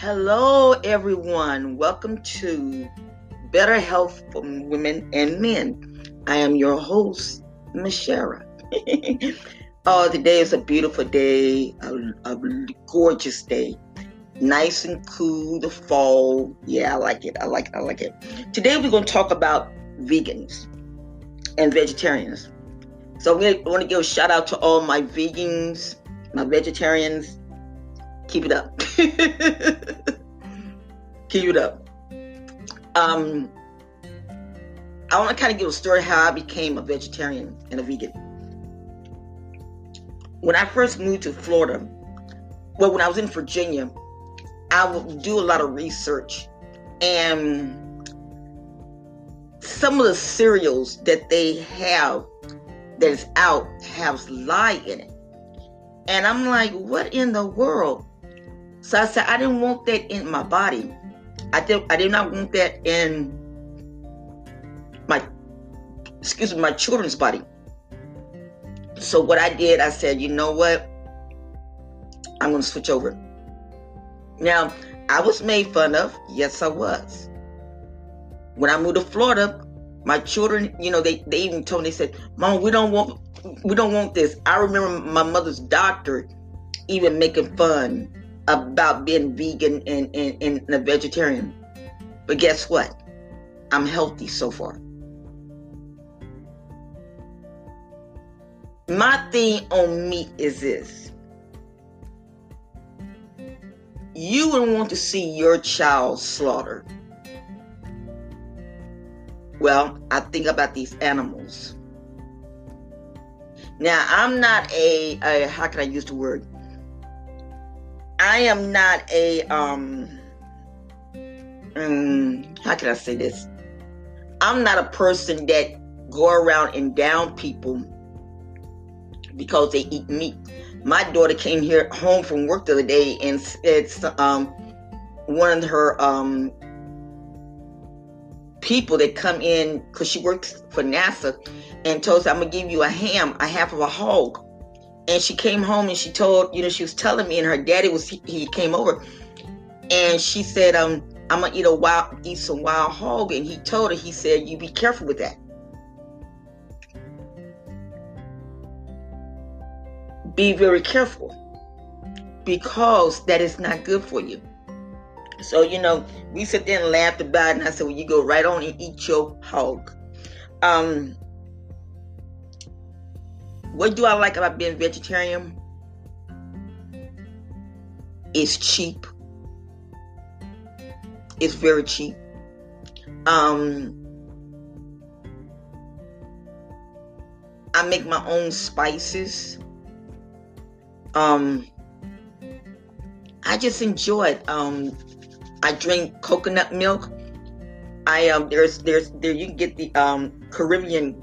Hello, everyone. Welcome to Better Health for Women and Men. I am your host, Michelle. oh, today is a beautiful day, a, a gorgeous day. Nice and cool, the fall. Yeah, I like it. I like it. I like it. Today we're going to talk about vegans and vegetarians. So we want to give a shout out to all my vegans, my vegetarians. Keep it up. Keep it up. Um, I want to kind of give a story how I became a vegetarian and a vegan. When I first moved to Florida, well, when I was in Virginia, I would do a lot of research and some of the cereals that they have that is out has lye in it. And I'm like, what in the world? So I said, I didn't want that in my body. I did I did not want that in my excuse me, my children's body. So what I did, I said, you know what? I'm gonna switch over. Now, I was made fun of. Yes, I was. When I moved to Florida, my children, you know, they, they even told me, they said, Mom, we don't want we don't want this. I remember my mother's doctor even making fun about being vegan and, and, and a vegetarian. But guess what? I'm healthy so far. My thing on meat is this. You wouldn't want to see your child slaughtered. Well, I think about these animals. Now, I'm not a, a how can I use the word? I am not a um, um how can I say this? I'm not a person that go around and down people because they eat meat. My daughter came here home from work the other day and it's um one of her um people that come in because she works for NASA and told us I'm gonna give you a ham, a half of a hog. And she came home and she told, you know, she was telling me, and her daddy was he, he came over, and she said, um, I'm gonna eat a wild eat some wild hog. And he told her, he said, you be careful with that. Be very careful because that is not good for you. So, you know, we sit there and laughed about it, and I said, Well, you go right on and eat your hog. Um, what do I like about being vegetarian? It's cheap. It's very cheap. Um, I make my own spices. Um, I just enjoy it. Um, I drink coconut milk. I um there's there's there you can get the um Caribbean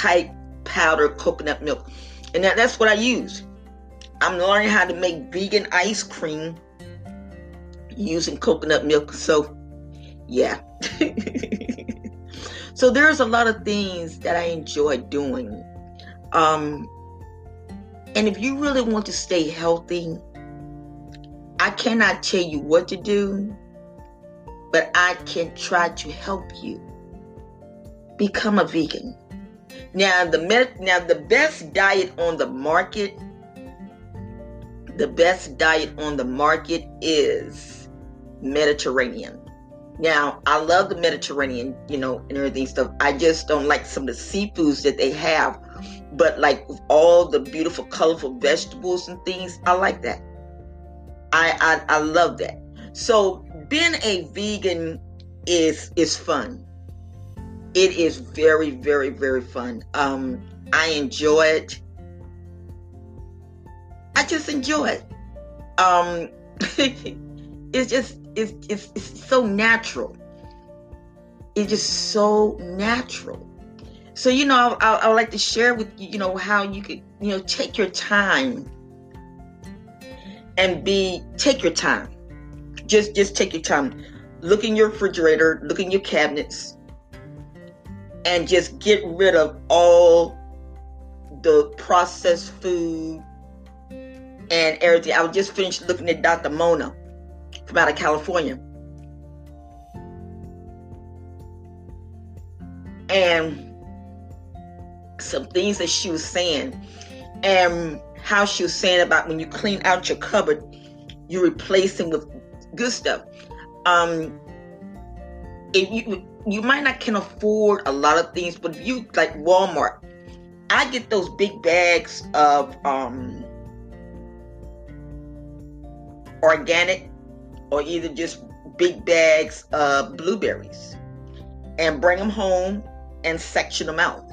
type powder coconut milk. And that, that's what I use. I'm learning how to make vegan ice cream using coconut milk. So yeah. so there's a lot of things that I enjoy doing. Um and if you really want to stay healthy, I cannot tell you what to do, but I can try to help you become a vegan. Now the med- now the best diet on the market, the best diet on the market is Mediterranean. Now I love the Mediterranean, you know, and everything stuff. I just don't like some of the seafoods that they have but like with all the beautiful, colorful vegetables and things, I like that. I, I I love that. So being a vegan is is fun. It is very, very, very fun. Um, I enjoy it. I just enjoy it. Um, it's just it's, it's it's so natural. It's just so natural. So, you know, I, I, would like to share with you, you know, how you could, you know, take your time and be, take your time. Just, just take your time. Look in your refrigerator, look in your cabinets, and just get rid of all the processed food, and everything. I was just finished looking at Dr. Mona from out of California. And some things that she was saying, and how she was saying about when you clean out your cupboard, you replace them with good stuff. Um, if you you might not can afford a lot of things, but you like Walmart, I get those big bags of um organic or either just big bags of blueberries and bring them home and section them out.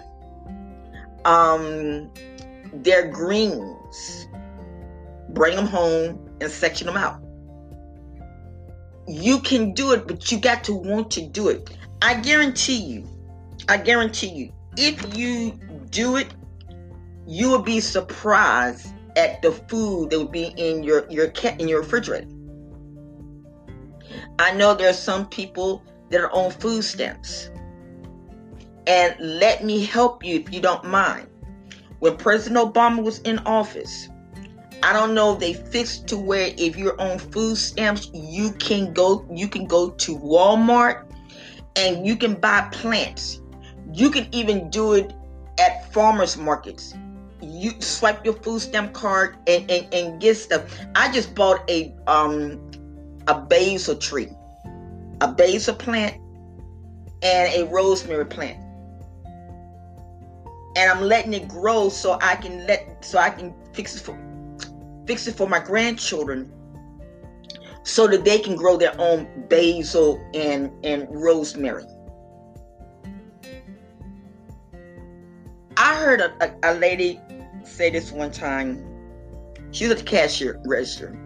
Um, they're greens. Bring them home and section them out. You can do it, but you got to want to do it. I guarantee you, I guarantee you, if you do it, you will be surprised at the food that would be in your your cat in your refrigerator. I know there are some people that are on food stamps. And let me help you if you don't mind. When President Obama was in office, I don't know if they fixed to where if you're on food stamps, you can go you can go to Walmart and you can buy plants. You can even do it at farmers markets. You swipe your food stamp card and, and, and get stuff. I just bought a um a basil tree, a basil plant, and a rosemary plant. And I'm letting it grow so I can let so I can fix it for fix it for my grandchildren so that they can grow their own basil and, and rosemary. I heard a, a, a lady say this one time. She was at the cashier register.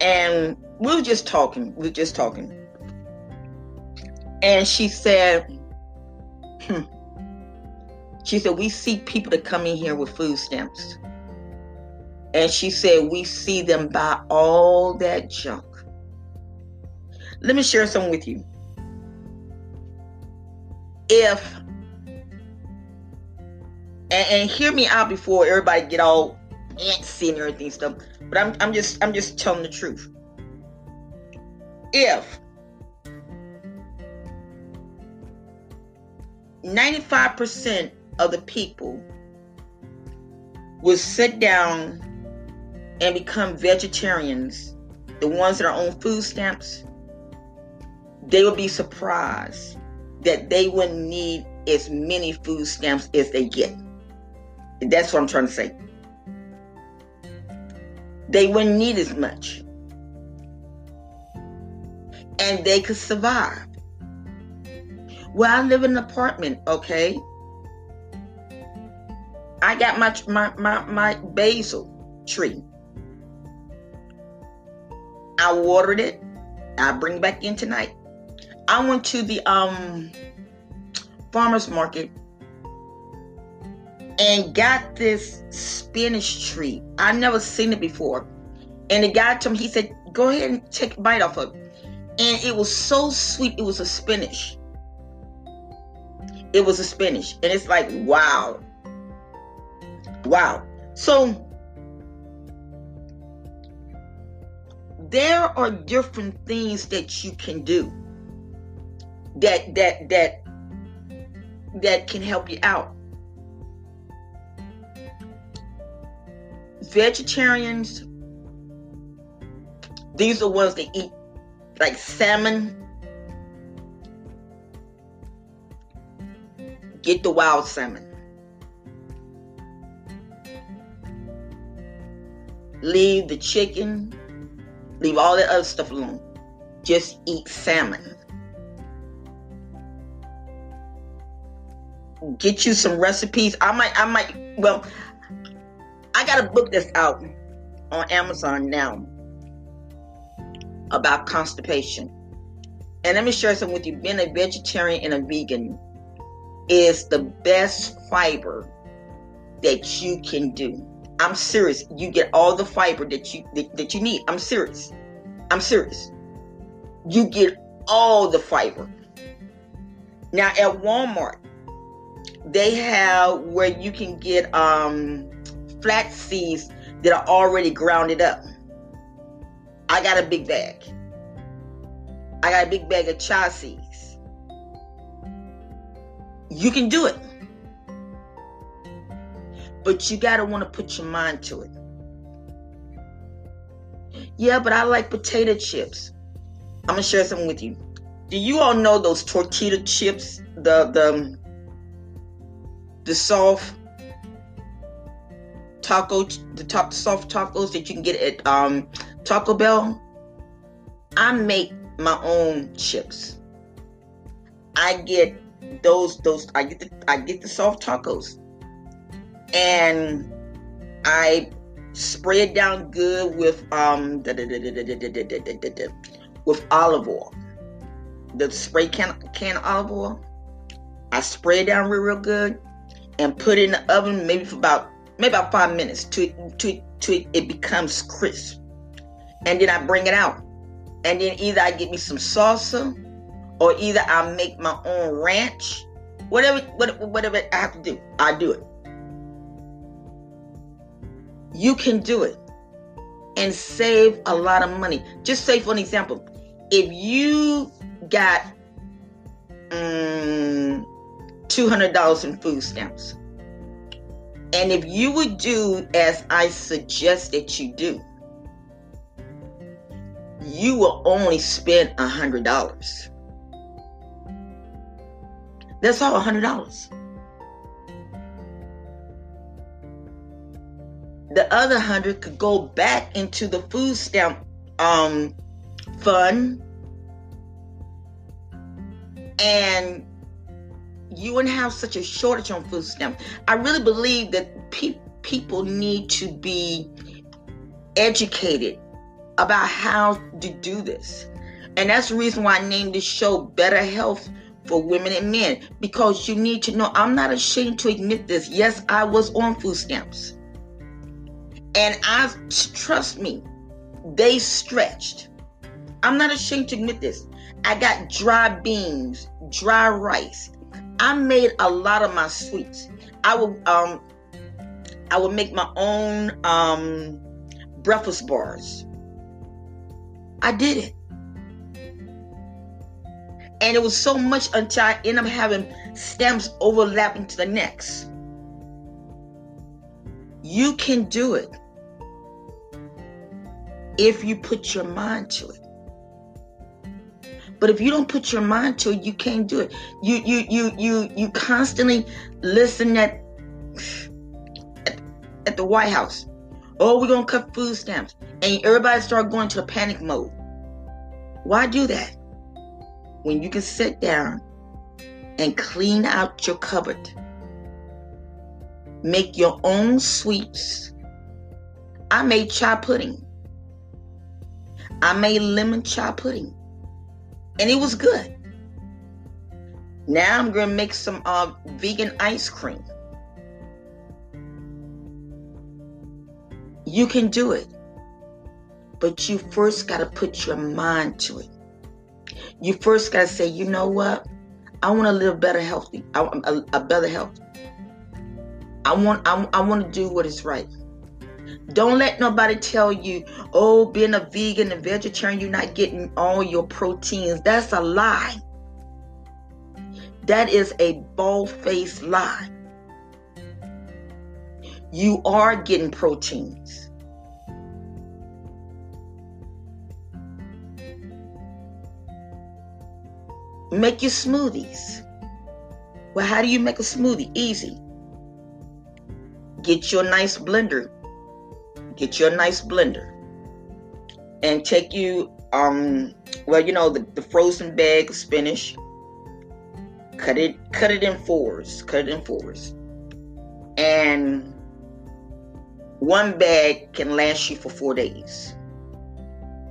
And we were just talking. We were just talking. And she said, hmm. She said, we see people that come in here with food stamps. And she said, we see them buy all that junk. Let me share something with you. If and, and hear me out before everybody get all antsy and everything stuff. But I'm I'm just I'm just telling the truth. If 95% of the people would sit down and become vegetarians, the ones that are on food stamps, they will be surprised that they wouldn't need as many food stamps as they get. That's what I'm trying to say. They wouldn't need as much. And they could survive. Well, I live in an apartment, okay? I got my my my, my basil tree. I watered it. I bring back in tonight. I went to the um farmers market and got this spinach tree. I never seen it before. And the guy told me, he said, go ahead and take a bite off of it. And it was so sweet. It was a spinach. It was a spinach. And it's like, wow. Wow. So there are different things that you can do that that that that can help you out. Vegetarians, these are ones that eat like salmon. Get the wild salmon. Leave the chicken, leave all that other stuff alone. Just eat salmon. Get you some recipes. I might, I might, well, I got a book that's out on Amazon now about constipation. And let me share something with you. Being a vegetarian and a vegan is the best fiber that you can do. I'm serious. You get all the fiber that you that, that you need. I'm serious. I'm serious. You get all the fiber. Now at Walmart, they have where you can get um flax seeds that are already grounded up. I got a big bag. I got a big bag of chia seeds. You can do it. But you got to want to put your mind to it. Yeah, but I like potato chips. I'm going to share something with you. Do you all know those tortilla chips? The the the soft taco, the top soft tacos that you can get at um, Taco Bell. I make my own chips. I get those those I get the I get the soft tacos, and I spray it down good with um with olive oil. The spray can can olive oil. I spray it down real real good and put it in the oven maybe for about maybe about five minutes to to to it becomes crisp, and then I bring it out, and then either I get me some salsa, or either I make my own ranch, whatever whatever I have to do, I do it. You can do it and save a lot of money. Just say, for an example, if you got um, $200 in food stamps, and if you would do as I suggest that you do, you will only spend $100. That's all $100. The other hundred could go back into the food stamp um, fund and you wouldn't have such a shortage on food stamps. I really believe that pe- people need to be educated about how to do this. And that's the reason why I named this show Better Health for Women and Men because you need to know I'm not ashamed to admit this. Yes, I was on food stamps. And I trust me, they stretched. I'm not ashamed to admit this. I got dry beans, dry rice, I made a lot of my sweets. I would um I would make my own um breakfast bars. I did it. And it was so much until I ended up having stems overlapping to the next. You can do it if you put your mind to it. But if you don't put your mind to it, you can't do it. You you you you you constantly listen at at, at the White House. Oh, we're gonna cut food stamps, and everybody start going to a panic mode. Why do that? When you can sit down and clean out your cupboard, make your own sweets. I made chia pudding. I made lemon chia pudding and it was good. Now I'm to make some uh, vegan ice cream. You can do it, but you first got to put your mind to it. You first got to say, you know what? I want to live better, healthy. I a, a better health. I want. I, I want to do what is right. Don't let nobody tell you, oh, being a vegan and vegetarian, you're not getting all your proteins. That's a lie. That is a bald faced lie. You are getting proteins. Make your smoothies. Well, how do you make a smoothie? Easy. Get your nice blender get you a nice blender and take you um well you know the, the frozen bag of spinach cut it cut it in fours cut it in fours. And one bag can last you for four days.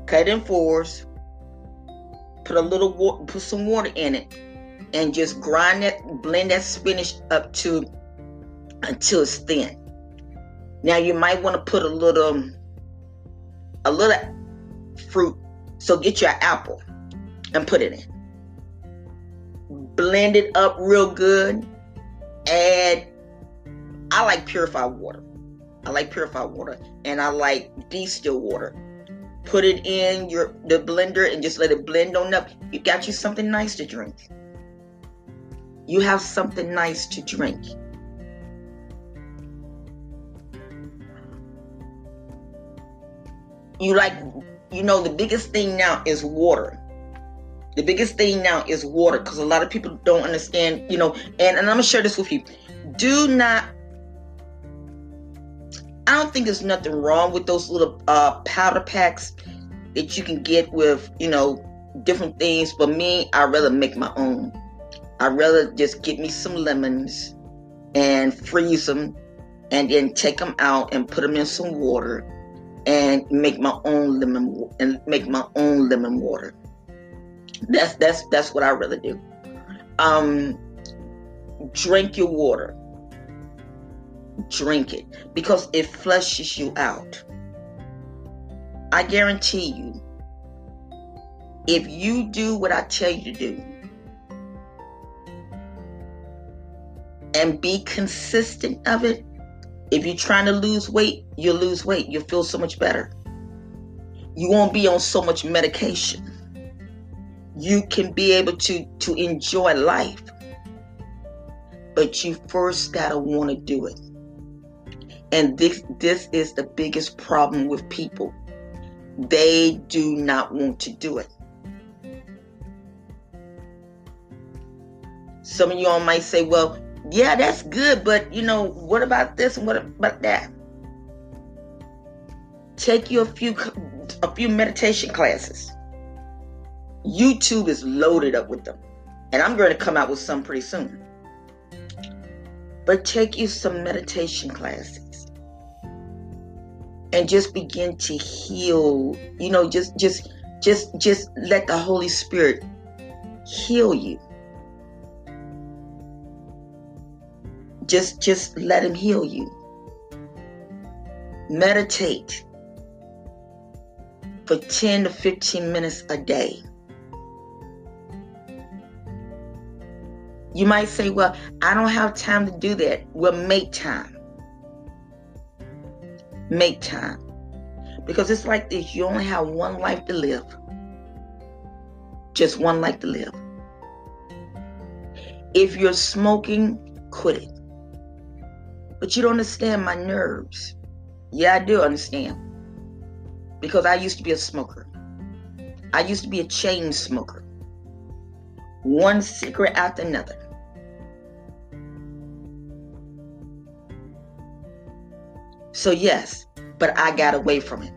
Cut it in fours put a little water put some water in it and just grind that blend that spinach up to until it's thin now you might want to put a little a little fruit. So get your apple and put it in. Blend it up real good. Add I like purified water. I like purified water, and I like distilled water. Put it in your the blender and just let it blend on up. You got you something nice to drink. You have something nice to drink. You like, you know, the biggest thing now is water. The biggest thing now is water because a lot of people don't understand, you know, and, and I'm gonna share this with you. Do not I don't think there's nothing wrong with those little uh, powder packs that you can get with, you know, different things. But me, I rather make my own. I rather just get me some lemons and freeze them, and then take them out and put them in some water, and make my own lemon and make my own lemon water. That's that's that's what I really do. Um, drink your water drink it because it flushes you out. I guarantee you, if you do what I tell you to do and be consistent of it, if you're trying to lose weight, you'll lose weight. You'll feel so much better. You won't be on so much medication. You can be able to, to enjoy life. But you first gotta want to do it. And this this is the biggest problem with people. They do not want to do it. Some of y'all might say, well, yeah, that's good, but you know, what about this and what about that? Take you a few a few meditation classes. YouTube is loaded up with them. And I'm going to come out with some pretty soon. But take you some meditation classes and just begin to heal you know just just just just let the holy spirit heal you just just let him heal you meditate for 10 to 15 minutes a day you might say well i don't have time to do that well make time Make time. Because it's like this you only have one life to live. Just one life to live. If you're smoking, quit it. But you don't understand my nerves. Yeah, I do understand. Because I used to be a smoker. I used to be a chain smoker. One cigarette after another. So, yes, but I got away from it.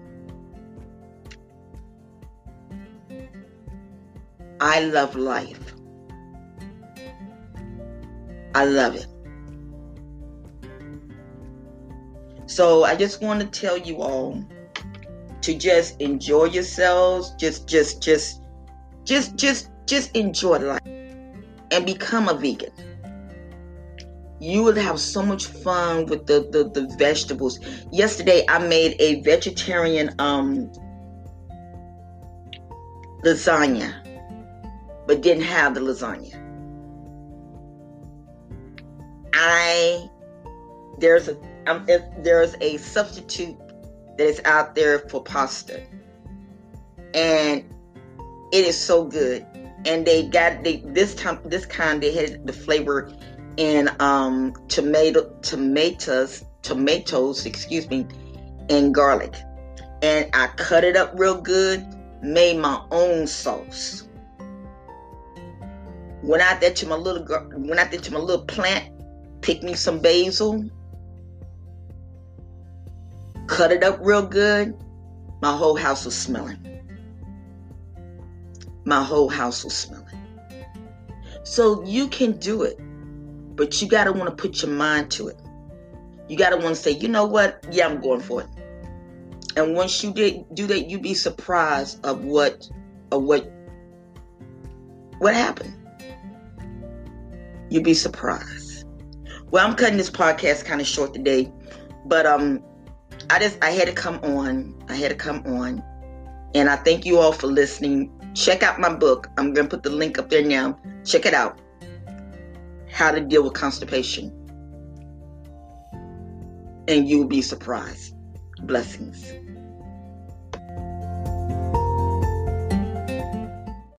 I love life. I love it. So I just want to tell you all to just enjoy yourselves. Just, just, just, just, just, just enjoy life and become a vegan you would have so much fun with the, the, the vegetables. Yesterday I made a vegetarian um lasagna, but didn't have the lasagna. I there's a um, if there's a substitute that is out there for pasta, and it is so good. And they got this time this kind they had the flavor and um, tomato tomatoes tomatoes excuse me and garlic. And I cut it up real good made my own sauce. Went out there to my little went out there to my little plant picked me some basil cut it up real good my whole house was smelling my whole house was smelling so you can do it but you got to want to put your mind to it. You got to want to say, you know what? Yeah, I'm going for it. And once you did do that, you'd be surprised of what of what what happened. You'd be surprised. Well, I'm cutting this podcast kind of short today, but um, I just I had to come on. I had to come on, and I thank you all for listening. Check out my book. I'm gonna put the link up there now. Check it out how to deal with constipation. and you'll be surprised. Blessings.